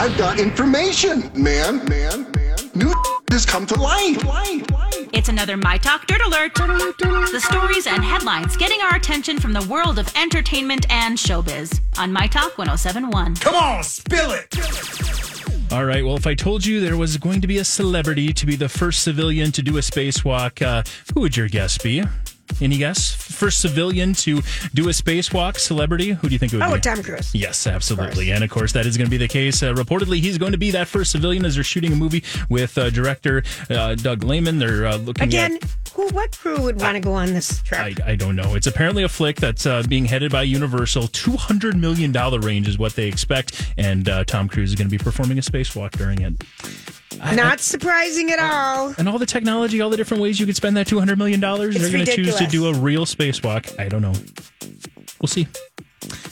I've got information, man, man, man. New has come to light. light, light. It's another My Talk Dirt Alert. The stories and headlines getting our attention from the world of entertainment and showbiz on My Talk 1071. Come on, spill it. All right. Well, if I told you there was going to be a celebrity to be the first civilian to do a spacewalk, uh, who would your guess be? Any guess? First civilian to do a spacewalk, celebrity? Who do you think it would Oh, be? Tom Cruise. Yes, absolutely. And of course, that is going to be the case. Uh, reportedly, he's going to be that first civilian as they're shooting a movie with uh, director uh, Doug Liman. They're uh, looking Again, at. who? What crew would want to go on this trip? I, I don't know. It's apparently a flick that's uh, being headed by Universal. $200 million range is what they expect. And uh, Tom Cruise is going to be performing a spacewalk during it. I- Not surprising at all. and all the technology, all the different ways you could spend that two hundred million dollars. They're going to choose to do a real spacewalk. I don't know. We'll see.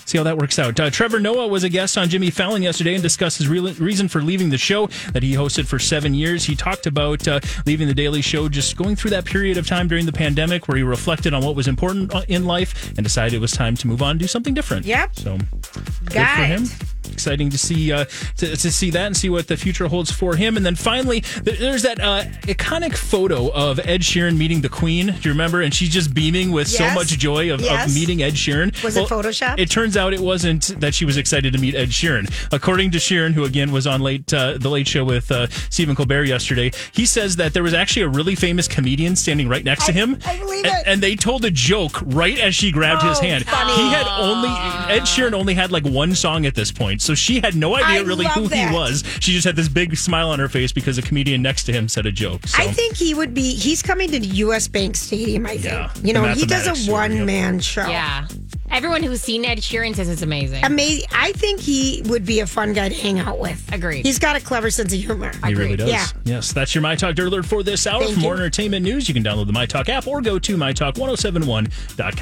See how that works out. Uh, Trevor Noah was a guest on Jimmy Fallon yesterday and discussed his real reason for leaving the show that he hosted for seven years. He talked about uh, leaving the Daily Show, just going through that period of time during the pandemic where he reflected on what was important uh, in life and decided it was time to move on, and do something different. Yep. So good Got for it. Exciting to see uh, to, to see that and see what the future holds for him. And then finally, there's that uh, iconic photo of Ed Sheeran meeting the Queen. Do you remember? And she's just beaming with so much joy of, Yes. of meeting Ed Sheeran. Was it Photoshopped? It turns out it wasn't that she was excited to meet Ed Sheeran. According to Sheeran, who again was on late uh, the Late Show with uh, Stephen Colbert yesterday, he says that there was actually a really famous comedian standing right next to him. I believe and, it. and they told a joke right as she grabbed his Oh, hand. funny. He had only Ed Sheeran only had like one song at this point, so she had no idea I really who that. he was. She just had this big smile on her face because a comedian next to him said a joke. So. I think he would be. He's coming to the U.S. Bank Stadium. I think. Yeah, you know, he does a story, one yep. man show. Yeah. Everyone who's seen Ed Sheeran says it's amazing. Amazing. I think he would be a fun guy to hang out with. Agreed. He's got a clever sense of humor. He really does. Yeah. Yes, that's your My Talk Dirt Alert for this hour. Thank For more you. entertainment news, you can download the My Talk app or go to mytalk1071.com.